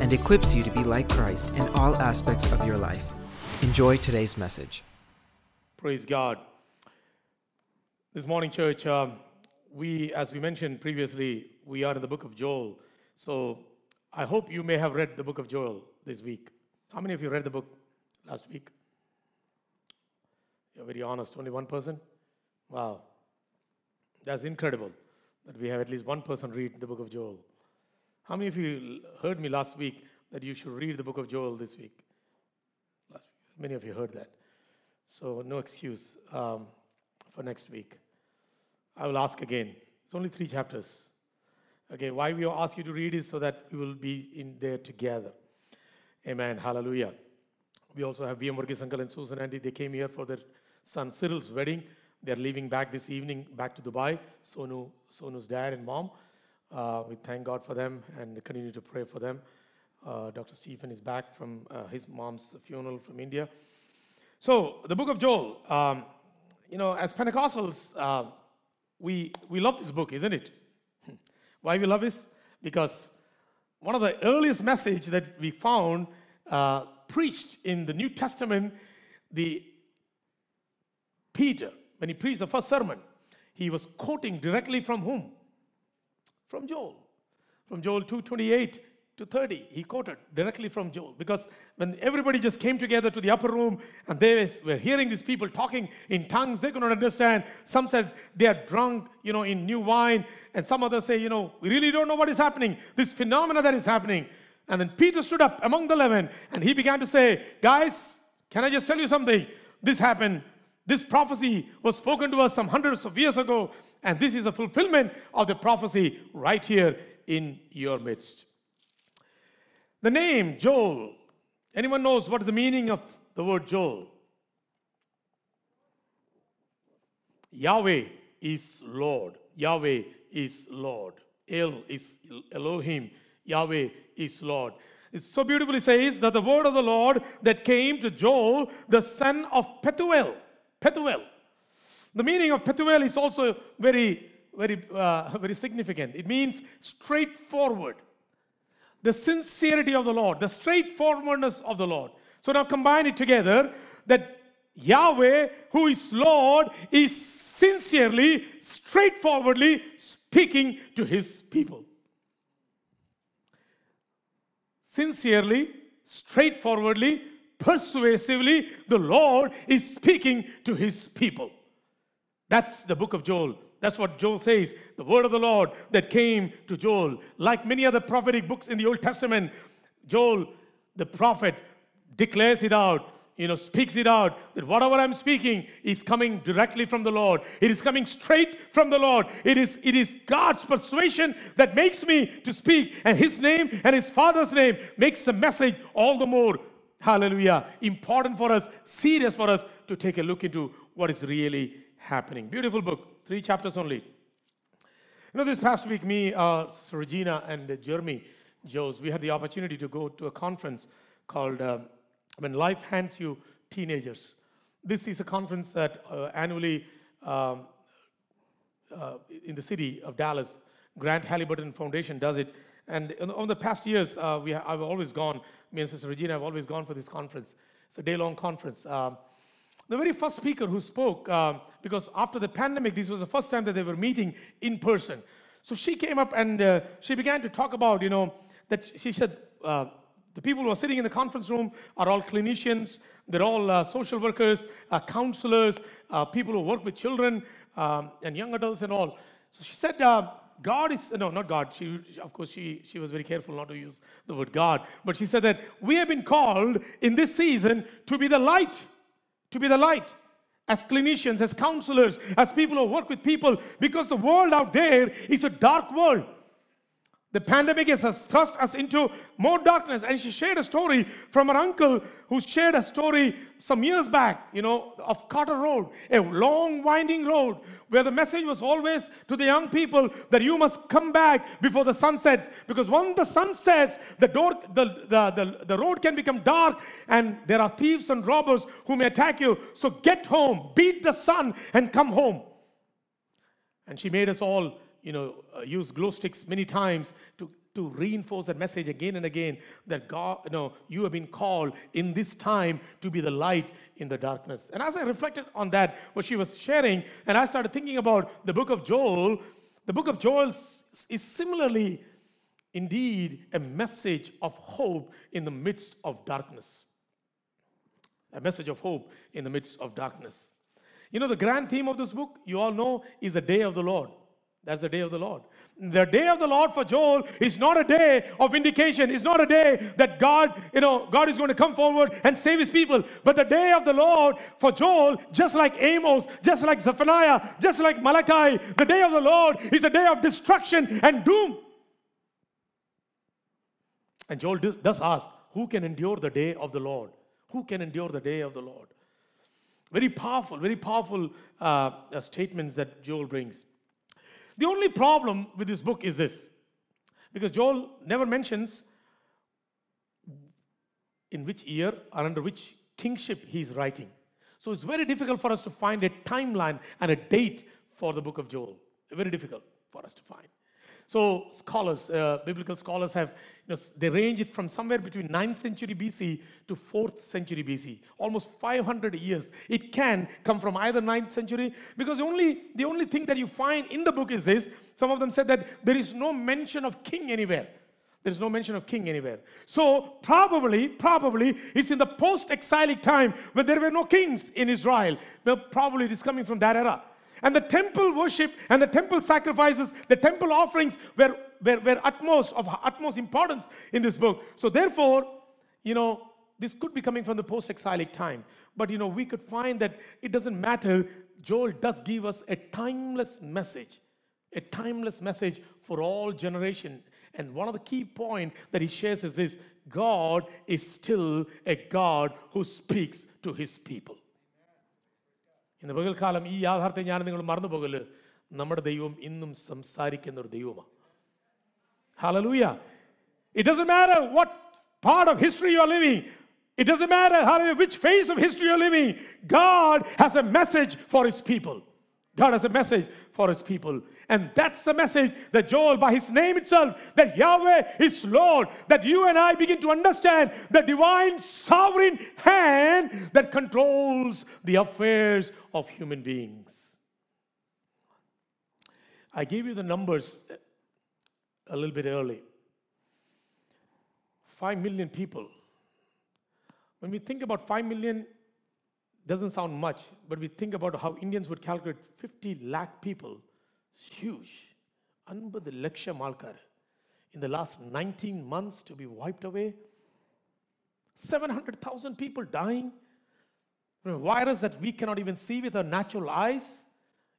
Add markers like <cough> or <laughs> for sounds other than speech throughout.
and equips you to be like Christ in all aspects of your life. Enjoy today's message. Praise God. This morning, church, um, we, as we mentioned previously, we are in the book of Joel. So I hope you may have read the book of Joel this week. How many of you read the book last week? You're very honest, only one person? Wow. That's incredible that we have at least one person read the book of Joel. How many of you heard me last week that you should read the book of Joel this week? Last week. Many of you heard that. So, no excuse um, for next week. I will ask again. It's only three chapters. Okay, why we ask you to read is so that we will be in there together. Amen. Hallelujah. We also have B.M. Varghese uncle and Susan Andy. They came here for their son Cyril's wedding. They're leaving back this evening back to Dubai. Sonu, Sonu's dad and mom. Uh, we thank God for them and continue to pray for them. Uh, Dr. Stephen is back from uh, his mom's funeral from India. So, the book of Joel, um, you know, as Pentecostals, uh, we, we love this book, isn't it? <laughs> Why we love this? Because one of the earliest message that we found uh, preached in the New Testament, the Peter, when he preached the first sermon, he was quoting directly from whom? From Joel. From Joel 2:28 to 30. He quoted directly from Joel. Because when everybody just came together to the upper room and they were hearing these people talking in tongues, they could not understand. Some said they are drunk, you know, in new wine, and some others say, you know, we really don't know what is happening. This phenomena that is happening. And then Peter stood up among the eleven and he began to say, Guys, can I just tell you something? This happened this prophecy was spoken to us some hundreds of years ago, and this is a fulfillment of the prophecy right here in your midst. The name Joel, anyone knows what is the meaning of the word Joel? Yahweh is Lord. Yahweh is Lord. El is Elohim. Yahweh is Lord. It so beautifully says that the word of the Lord that came to Joel, the son of Petuel. Pethuel. The meaning of Pethuel is also very, very, uh, very significant. It means straightforward. The sincerity of the Lord, the straightforwardness of the Lord. So now combine it together that Yahweh, who is Lord, is sincerely, straightforwardly speaking to his people. Sincerely, straightforwardly, persuasively, the Lord is speaking to his people. That's the book of Joel. That's what Joel says. The word of the Lord that came to Joel. Like many other prophetic books in the Old Testament, Joel, the prophet, declares it out, you know, speaks it out that whatever I'm speaking is coming directly from the Lord. It is coming straight from the Lord. It is, it is God's persuasion that makes me to speak, and His name and His Father's name makes the message all the more hallelujah, important for us, serious for us to take a look into what is really happening. Beautiful book, three chapters only. You know, this past week, me, uh, Regina, and uh, Jeremy Joes, we had the opportunity to go to a conference called uh, When Life Hands You Teenagers. This is a conference that uh, annually um, uh, in the city of Dallas, Grant Halliburton Foundation does it. And over the past years, uh, we, I've always gone me and Sister Regina have always gone for this conference. It's a day long conference. Um, the very first speaker who spoke, uh, because after the pandemic, this was the first time that they were meeting in person. So she came up and uh, she began to talk about, you know, that she said, uh, the people who are sitting in the conference room are all clinicians, they're all uh, social workers, uh, counselors, uh, people who work with children um, and young adults and all. So she said, God is, no, not God. She, of course, she, she was very careful not to use the word God. But she said that we have been called in this season to be the light, to be the light as clinicians, as counselors, as people who work with people, because the world out there is a dark world. The pandemic has thrust us into more darkness. And she shared a story from her uncle who shared a story some years back, you know, of Carter Road, a long winding road where the message was always to the young people that you must come back before the sun sets. Because once the sun sets, the, door, the, the, the, the road can become dark and there are thieves and robbers who may attack you. So get home, beat the sun, and come home. And she made us all you know, uh, use glow sticks many times to, to reinforce that message again and again that God, you know, you have been called in this time to be the light in the darkness. And as I reflected on that, what she was sharing, and I started thinking about the book of Joel, the book of Joel is similarly indeed a message of hope in the midst of darkness. A message of hope in the midst of darkness. You know, the grand theme of this book, you all know, is the day of the Lord. That's the day of the Lord. The day of the Lord for Joel is not a day of vindication. It's not a day that God, you know, God is going to come forward and save his people. But the day of the Lord for Joel, just like Amos, just like Zephaniah, just like Malachi, the day of the Lord is a day of destruction and doom. And Joel does ask, who can endure the day of the Lord? Who can endure the day of the Lord? Very powerful, very powerful uh, uh, statements that Joel brings. The only problem with this book is this because Joel never mentions in which year or under which kingship he's writing. So it's very difficult for us to find a timeline and a date for the book of Joel. Very difficult for us to find. So scholars, uh, biblical scholars have, you know, they range it from somewhere between 9th century BC to 4th century BC, almost 500 years. It can come from either 9th century because the only, the only thing that you find in the book is this. Some of them said that there is no mention of king anywhere. There's no mention of king anywhere. So probably, probably, it's in the post-exilic time when there were no kings in Israel. Well, probably it is coming from that era. And the temple worship and the temple sacrifices, the temple offerings were, were, were utmost of utmost importance in this book. So therefore, you know, this could be coming from the post-exilic time. But you know, we could find that it doesn't matter. Joel does give us a timeless message, a timeless message for all generation. And one of the key points that he shares is this God is still a God who speaks to his people. ഇന്ന് പകൽക്കാലം ഈ യാഥാർത്ഥ്യം ഞാൻ നിങ്ങൾ മറന്നു പോകല് നമ്മുടെ ദൈവം ഇന്നും സംസാരിക്കുന്ന ഒരു ദൈവമാണ് Hallelujah. It doesn't matter what part of history you're living. It doesn't matter how, which phase of history you're living. God has a message for his people. God has a message for his people. And that's the message that Joel, by his name itself, that Yahweh is Lord, that you and I begin to understand the divine sovereign hand that controls the affairs of human beings. I gave you the numbers uh, a little bit early. Five million people. When we think about five million doesn't sound much, but we think about how Indians would calculate 50 lakh people. It's huge. the laksha malkar. In the last 19 months to be wiped away. 700,000 people dying from a virus that we cannot even see with our natural eyes.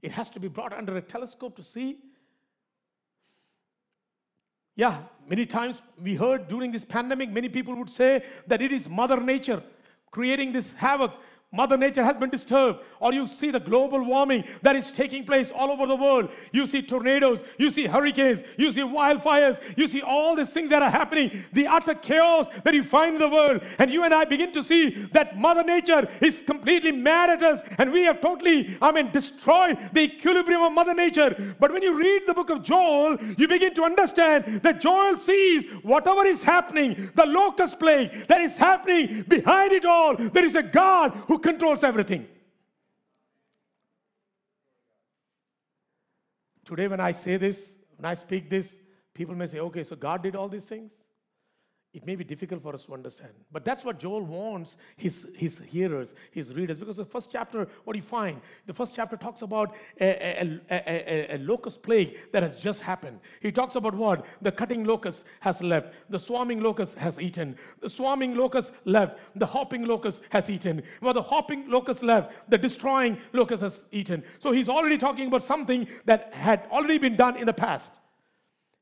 It has to be brought under a telescope to see. Yeah, many times we heard during this pandemic, many people would say that it is Mother Nature creating this havoc Mother Nature has been disturbed, or you see the global warming that is taking place all over the world. You see tornadoes, you see hurricanes, you see wildfires, you see all these things that are happening, the utter chaos that you find in the world. And you and I begin to see that Mother Nature is completely mad at us, and we have totally, I mean, destroyed the equilibrium of Mother Nature. But when you read the book of Joel, you begin to understand that Joel sees whatever is happening, the locust plague that is happening behind it all, there is a God who controls everything. Today, when I say this, when I speak this, people may say, okay, so God did all these things? It may be difficult for us to understand. But that's what Joel wants his, his hearers, his readers. Because the first chapter, what do you find? The first chapter talks about a, a, a, a, locust plague that has just happened. He talks about what? The cutting locust has left. The swarming locust has eaten. The swarming locust left. The hopping locust has eaten. Well, the hopping locust left. The destroying locust has eaten. So he's already talking about something that had already been done in the past.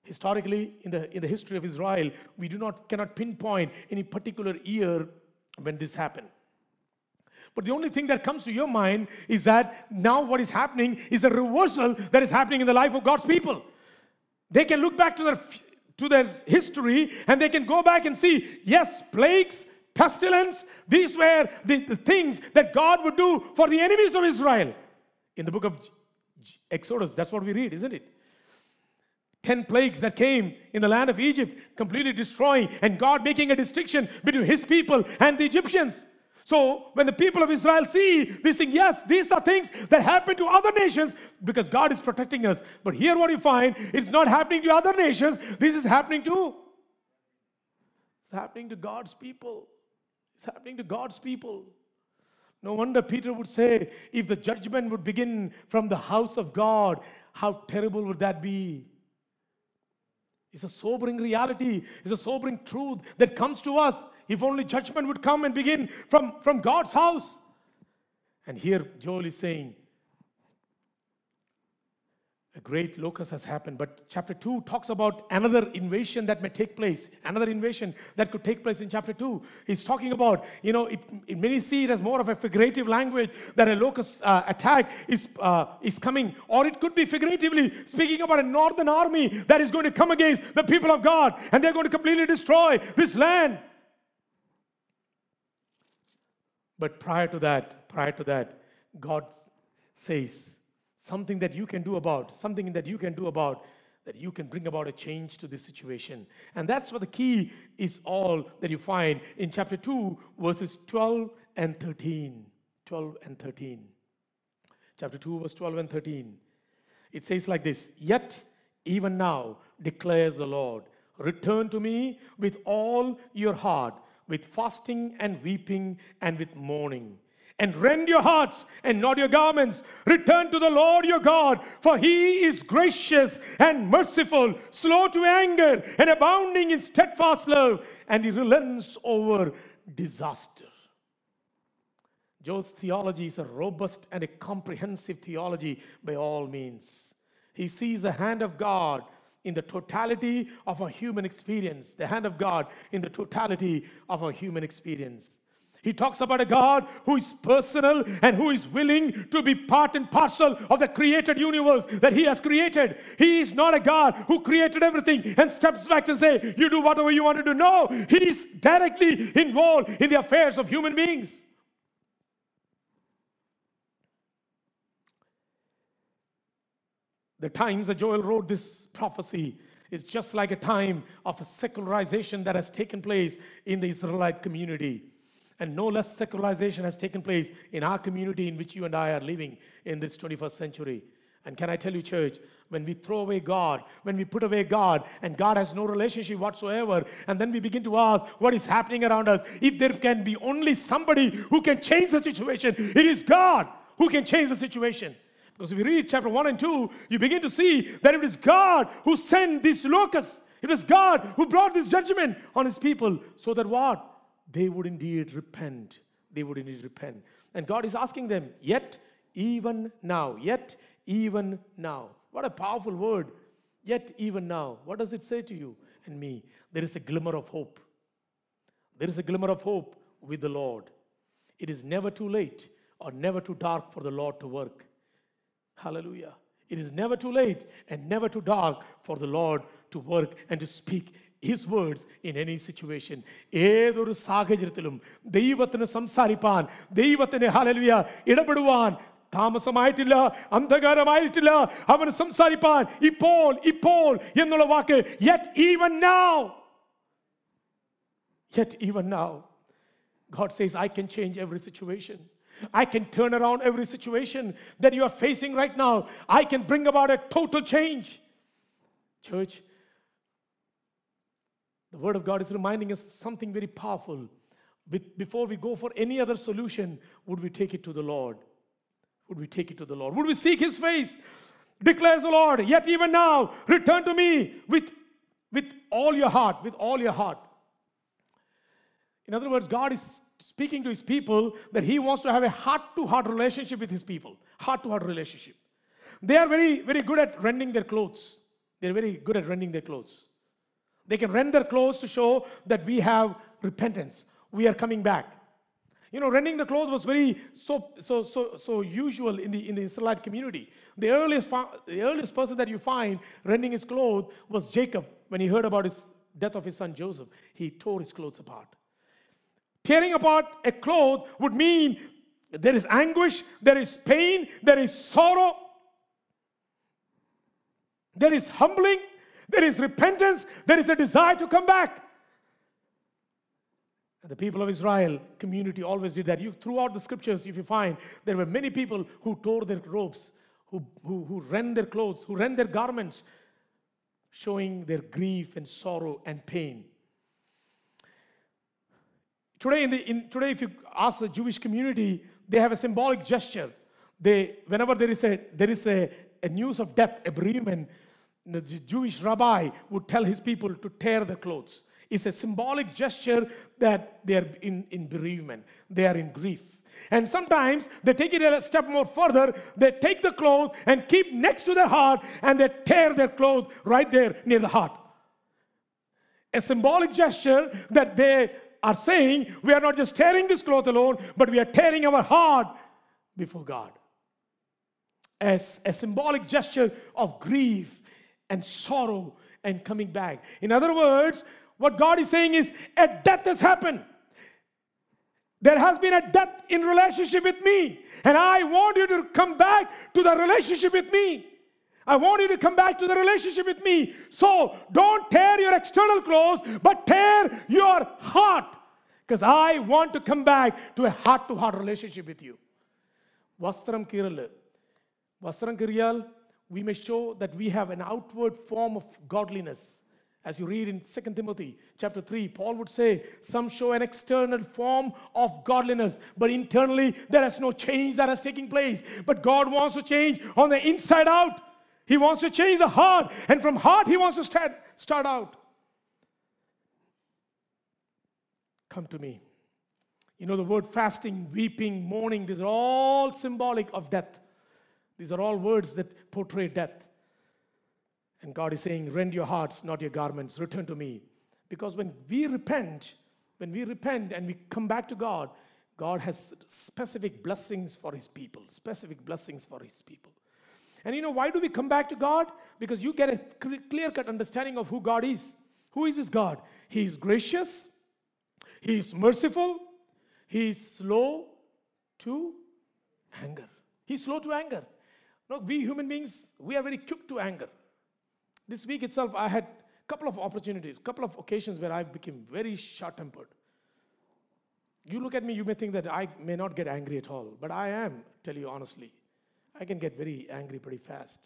Historically in the, in the history of Israel, we do not cannot pinpoint any particular year when this happened. But the only thing that comes to your mind is that now what is happening is a reversal that is happening in the life of God's people. They can look back to their to their history and they can go back and see yes, plagues, pestilence, these were the, the things that God would do for the enemies of Israel. In the book of Exodus, that's what we read, isn't it? Ten plagues that came in the land of Egypt, completely destroying, and God making a distinction between his people and the Egyptians. So when the people of Israel see this thing, yes, these are things that happen to other nations because God is protecting us. But here what you find, it's not happening to other nations. This is happening to it's happening to God's people. It's happening to God's people. No wonder Peter would say, if the judgment would begin from the house of God, how terrible would that be? It's a sobering reality, it's a sobering truth that comes to us. If only judgment would come and begin from, from God's house. And here Joel is saying, a great locust has happened. But chapter 2 talks about another invasion that may take place, another invasion that could take place in chapter 2. He's talking about, you know, it, it many see it as more of a figurative language that a locust uh, attack is, uh, is coming, or it could be figuratively speaking about a northern army that is going to come against the people of God and they're going to completely destroy this land. But prior to that, prior to that, God says, something that you can do about, something that you can do about, that you can bring about a change to this situation. And that's what the key is all that you find in chapter 2, verses 12 and 13. 12 and 13. Chapter 2, verse 12 and 13. It says like this Yet, even now, declares the Lord, return to me with all your heart, with fasting and weeping and with mourning and rend your hearts and not your garments. Return to the Lord your God, for he is gracious and merciful, slow to anger, and abounding in steadfast love, and he relents over disaster. Joel's theology is a robust and a comprehensive theology by all means. He sees the hand of God in the totality of a human experience, the hand of God in the totality of a human experience. He talks about a God who is personal and who is willing to be part and parcel of the created universe that he has created. He is not a God who created everything and steps back and say, "You do whatever you want to do." No, he is directly involved in the affairs of human beings. The times that Joel wrote this prophecy is just like a time of a secularization that has taken place in the Israelite community. And no less secularization has taken place in our community in which you and I are living in this 21st century. And can I tell you, church, when we throw away God, when we put away God, and God has no relationship whatsoever, and then we begin to ask what is happening around us, if there can be only somebody who can change the situation, it is God who can change the situation. Because if you read chapter 1 and 2, you begin to see that it is God who sent these locusts. It was God who brought this judgment on his people so that what? They would indeed repent. They would indeed repent. And God is asking them, yet, even now, yet, even now. What a powerful word. Yet, even now. What does it say to you and me? There is a glimmer of hope. There is a glimmer of hope with the Lord. It is never too late or never too dark for the Lord to work. Hallelujah. It is never too late and never too dark for the Lord to work and to speak his words in any situation ഏതൊരു സാഹചര്യത്തിലും ദൈവത്തിന് സംസാരിപ്പാൻ ദൈവത്തിന് ഹലലുയ ഇടപെടുവാൻ താമസമായിട്ടില്ല അന്ധകാരമായിട്ടില്ല അവന് സംസാരിപ്പാൻ ഇപ്പോൾ ഇപ്പോൾ എന്നുള്ള വാക്ക് yet even now yet even now God says, I can change every situation. I can turn around every situation that you are facing right now. I can bring about a total change. Church, the Word of God is reminding us something very powerful. Before we go for any other solution, would we take it to the Lord? Would we take it to the Lord? Would we seek His face? Declares the Lord, yet even now, return to me with, with all your heart, with all your heart. In other words, God is speaking to His people that He wants to have a heart to heart relationship with His people. Heart to heart relationship. They are very, very good at rending their clothes. They're very good at rending their clothes. They can rend their clothes to show that we have repentance. We are coming back. You know, rending the clothes was very so so so so usual in the in the Israelite community. The earliest the earliest person that you find rending his clothes was Jacob when he heard about his death of his son Joseph. He tore his clothes apart. Tearing apart a cloth would mean there is anguish, there is pain, there is sorrow, there is humbling, there is repentance, there is a desire to come back. And the people of Israel community always did that. You throughout the scriptures, if you find there were many people who tore their robes, who, who, who rent their clothes, who rent their garments, showing their grief and sorrow and pain. Today, in the, in, today, if you ask the Jewish community, they have a symbolic gesture. They, whenever there is a there is a, a news of death, a bereavement, the Jewish rabbi would tell his people to tear the clothes. It's a symbolic gesture that they are in, in bereavement, they are in grief. And sometimes they take it a step more further. They take the cloth and keep next to their heart and they tear their clothes right there near the heart. A symbolic gesture that they are saying we are not just tearing this cloth alone, but we are tearing our heart before God. As a symbolic gesture of grief and sorrow and coming back. In other words, what God is saying is a death has happened. There has been a death in relationship with me. And I want you to come back to the relationship with me. I want you to come back to the relationship with me. So don't tear your external clothes, but tear your heart. Because I want to come back to a heart to heart relationship with you. Vastram kirale. Vastram kiryal, we may show that we have an outward form of godliness. As you read in 2 Timothy chapter 3, Paul would say, Some show an external form of godliness, but internally there is no change that has taken place. But God wants to change on the inside out. He wants to change the heart, and from heart, He wants to start, start out. Come to me. You know, the word fasting, weeping, mourning, these are all symbolic of death. These are all words that portray death. And God is saying, Rend your hearts, not your garments. Return to me. Because when we repent, when we repent and we come back to God, God has specific blessings for his people, specific blessings for his people. And you know, why do we come back to God? Because you get a clear cut understanding of who God is. Who is this God? He is gracious, He is merciful, He is slow to anger. He's slow to anger. We human beings, we are very quick to anger. This week itself, I had a couple of opportunities, a couple of occasions where I became very short tempered. You look at me, you may think that I may not get angry at all, but I am, tell you honestly. I can get very angry pretty fast.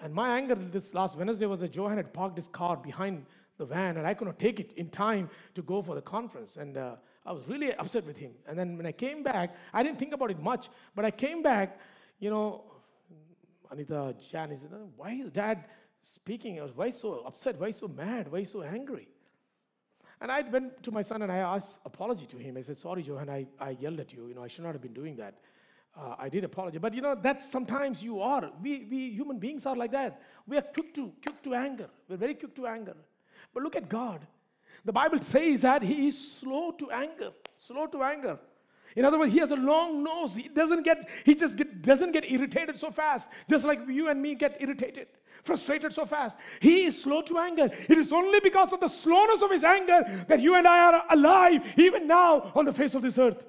And my anger this last Wednesday was that Johan had parked his car behind the van and I could not take it in time to go for the conference. And uh, I was really upset with him. And then when I came back, I didn't think about it much, but I came back, you know, Anita, Jan, said, why is dad speaking? Why so upset? Why so mad? Why so angry? And I went to my son and I asked apology to him. I said, sorry, Johan, I, I yelled at you. You know, I should not have been doing that. Uh, I did apologize. But you know, that's sometimes you are. We, we human beings are like that. We are quick to, quick to anger. We're very quick to anger. But look at God. The Bible says that He is slow to anger. Slow to anger. In other words, he has a long nose. He doesn't get, he just get, doesn't get irritated so fast, just like you and me get irritated, frustrated so fast. He is slow to anger. It is only because of the slowness of his anger that you and I are alive even now on the face of this earth.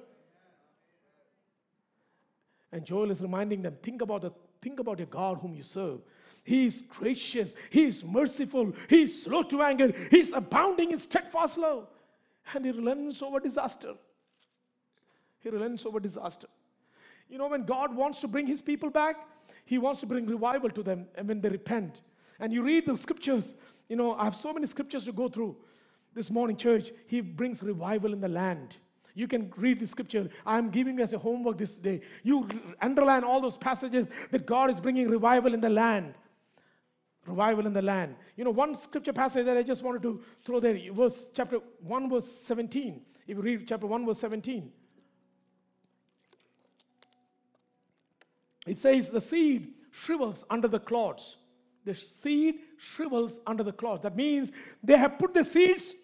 And Joel is reminding them, think about the think about your God whom you serve. He is gracious, he is merciful, he is slow to anger, he is abounding in steadfast love, and he relents over disaster. He relents over disaster. You know, when God wants to bring his people back, he wants to bring revival to them and when they repent. And you read the scriptures, you know, I have so many scriptures to go through this morning, church. He brings revival in the land. You can read the scripture. I'm giving you as a homework this day. You underline all those passages that God is bringing revival in the land. Revival in the land. You know, one scripture passage that I just wanted to throw there, verse chapter 1, verse 17. If you read chapter 1, verse 17. It says, The seed shrivels under the clods. the seed shrivels under the clods. That means they have put the seeds,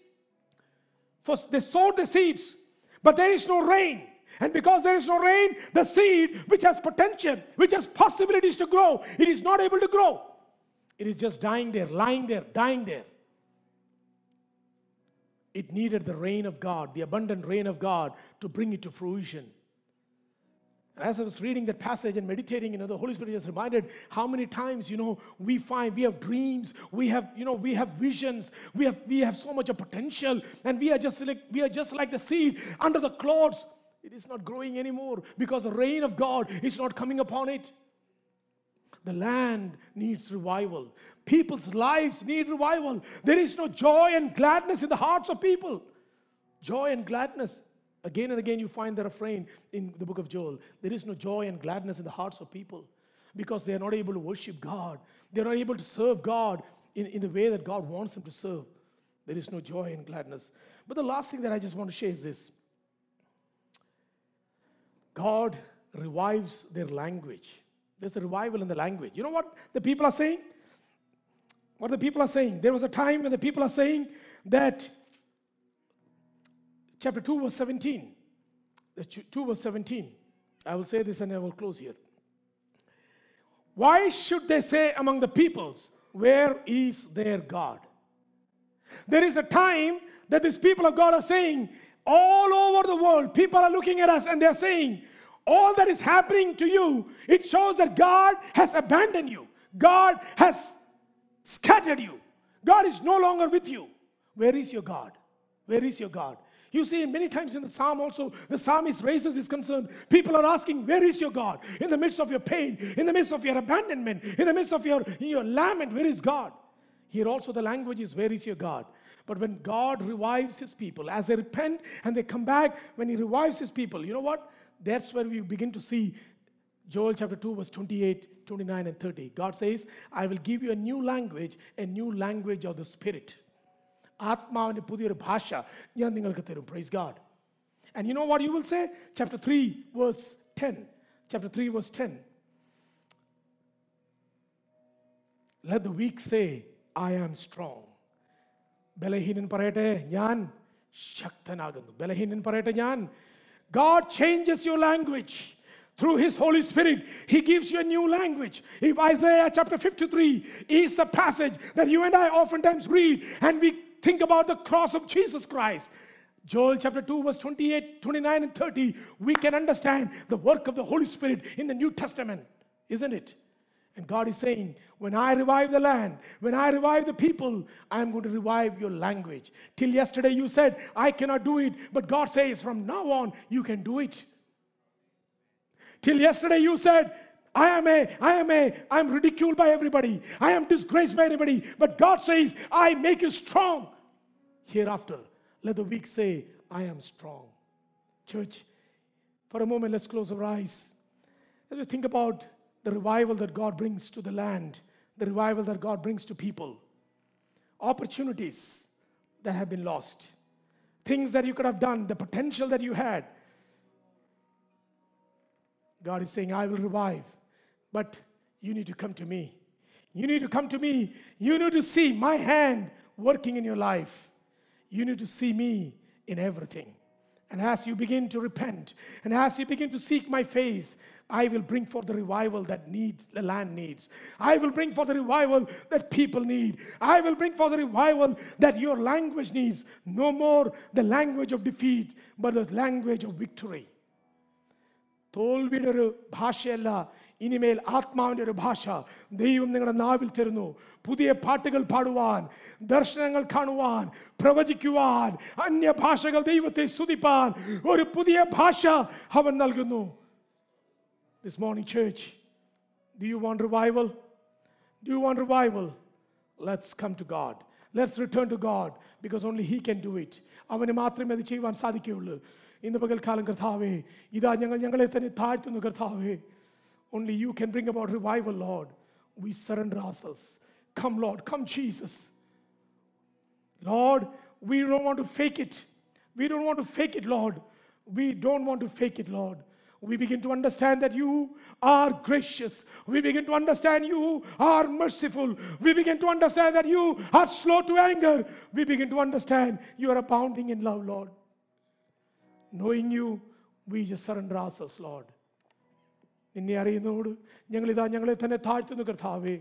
first they sowed the seeds, but there is no rain. And because there is no rain, the seed, which has potential, which has possibilities to grow, it is not able to grow. It is just dying there, lying there, dying there. It needed the rain of God, the abundant rain of God, to bring it to fruition. As I was reading that passage and meditating, you know, the Holy Spirit just reminded how many times, you know, we find we have dreams, we have, you know, we have visions, we have we have so much of potential, and we are just like we are just like the seed under the clods. It is not growing anymore because the rain of God is not coming upon it. The land needs revival. People's lives need revival. There is no joy and gladness in the hearts of people. Joy and gladness. Again and again, you find the refrain in the book of Joel. There is no joy and gladness in the hearts of people because they are not able to worship God. They're not able to serve God in, in the way that God wants them to serve. There is no joy and gladness. But the last thing that I just want to share is this God revives their language. There's a revival in the language. You know what the people are saying? What the people are saying? There was a time when the people are saying that, chapter 2, verse 17. The 2, verse 17. I will say this and I will close here. Why should they say among the peoples, Where is their God? There is a time that these people of God are saying, all over the world, people are looking at us and they're saying, all that is happening to you, it shows that God has abandoned you. God has scattered you. God is no longer with you. Where is your God? Where is your God? You see, many times in the psalm also, the psalmist raises his concern. People are asking, Where is your God? In the midst of your pain, in the midst of your abandonment, in the midst of your, your lament, where is God? Here also the language is, Where is your God? But when God revives his people, as they repent and they come back, when he revives his people, you know what? That's where we begin to see Joel chapter 2, verse 28, 29, and 30. God says, I will give you a new language, a new language of the Spirit. ആത്മാവിൻ്റെ പുതിയൊരു ഭാഷ ഞാൻ നിങ്ങൾക്ക് തരും praise God and you know what you will say chapter three verse ten chapter three verse ten let the weak say I am strong ബലഹീനൻ പറയട്ടെ ഞാൻ ശക്തനാകുന്നു ബലഹീനൻ പറയട്ടെ ഞാൻ God changes your language. Through His Holy Spirit, He gives you a new language. If Isaiah chapter 53 is the passage that you and I oftentimes read, and we think about the cross of Jesus Christ, Joel chapter 2, verse 28, 29, and 30, we can understand the work of the Holy Spirit in the New Testament, isn't it? And God is saying, when I revive the land, when I revive the people, I am going to revive your language. Till yesterday you said, I cannot do it. But God says, from now on, you can do it. Till yesterday you said, I am a, I am a, I'm ridiculed by everybody. I am disgraced by everybody. But God says, I make you strong. Hereafter, let the weak say, I am strong. Church, for a moment, let's close our eyes. As we think about the revival that God brings to the land, the revival that God brings to people, opportunities that have been lost, things that you could have done, the potential that you had. God is saying, I will revive, but you need to come to me. You need to come to me. You need to see my hand working in your life. You need to see me in everything. And as you begin to repent, and as you begin to seek my face, I will bring forth the revival that needs the land needs. I will bring forth the revival that people need. I will bring forth the revival that your language needs. No more the language of defeat, but the language of victory. തോൽവിയുടെ ഒരു ഭാഷയല്ല ഇനിമേൽ ആത്മാവിന്റെ ഒരു ഭാഷ ദൈവം നിങ്ങളുടെ നാവിൽ തരുന്നു. പുതിയ പാട്ടുകൾ പാടുവാൻ ദർശനങ്ങൾ കാണുവാൻ പ്രവചിക്കുവാൻ അന്യഭാഷകൾ ദൈവത്തെ സ്തുതിപ്പാൻ ഒരു പുതിയ ഭാഷ അവൻ നൽകുന്നു. This morning church do you want revival do you want revival let's come to God let's return to God because only he can do it അവന് മാത്രമേ അത് ചെയ്യുവാൻ സാധിക്കുകയുള്ളൂ. ഇന്ന് പകൽക്കാലം കർത്താവേ ഇതാ ഞങ്ങൾ ഞങ്ങളെ തന്നെ താഴ്ത്തുന്നു കർത്താവേ. Only you can bring about revival, Lord. We surrender ourselves. Come, Lord. Come, Jesus. Lord, we don't want to fake it. We don't want to fake it, Lord. We don't want to fake it, Lord. we begin to understand that you are gracious. We begin to understand you are merciful. We begin to understand that you are slow to anger. We begin to understand you are abounding in love, Lord. Knowing you, we just surrender ourselves, Lord. നിന്നെ അറിയുന്നതോട് ഞങ്ങളിതാ ഞങ്ങളെ തന്നെ താഴ്ത്തുന്നു കർത്താവേ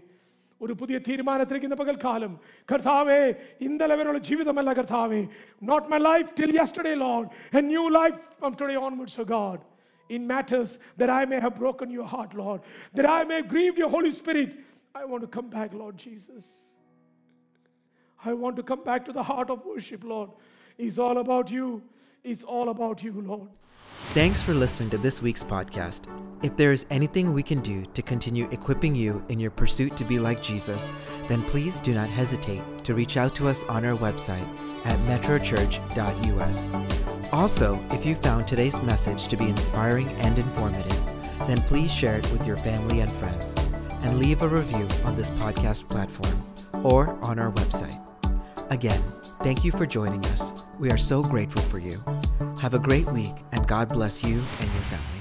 ഒരു പുതിയ തീരുമാനത്തിലേക്ക് ഇന്ന് പകൽക്കാലം കർത്താവേ ഇന്നലെ വരെയുള്ള ജീവിതമല്ല കർത്താവേ not my life till yesterday load A new life from today onwards oh God in matters that I may have broken your heart, Lord, that I may have grieved your Holy Spirit. I want to come back, Lord Jesus. I want to come back to the heart of worship, Lord. It's all about you. It's all about you, Lord. Thanks for listening to this week's podcast. If there is anything we can do to continue equipping you in your pursuit to be like Jesus, then please do not hesitate to reach out to us on our website at metrochurch.us. Also, if you found today's message to be inspiring and informative, then please share it with your family and friends and leave a review on this podcast platform or on our website. Again, thank you for joining us. We are so grateful for you. Have a great week and God bless you and your family.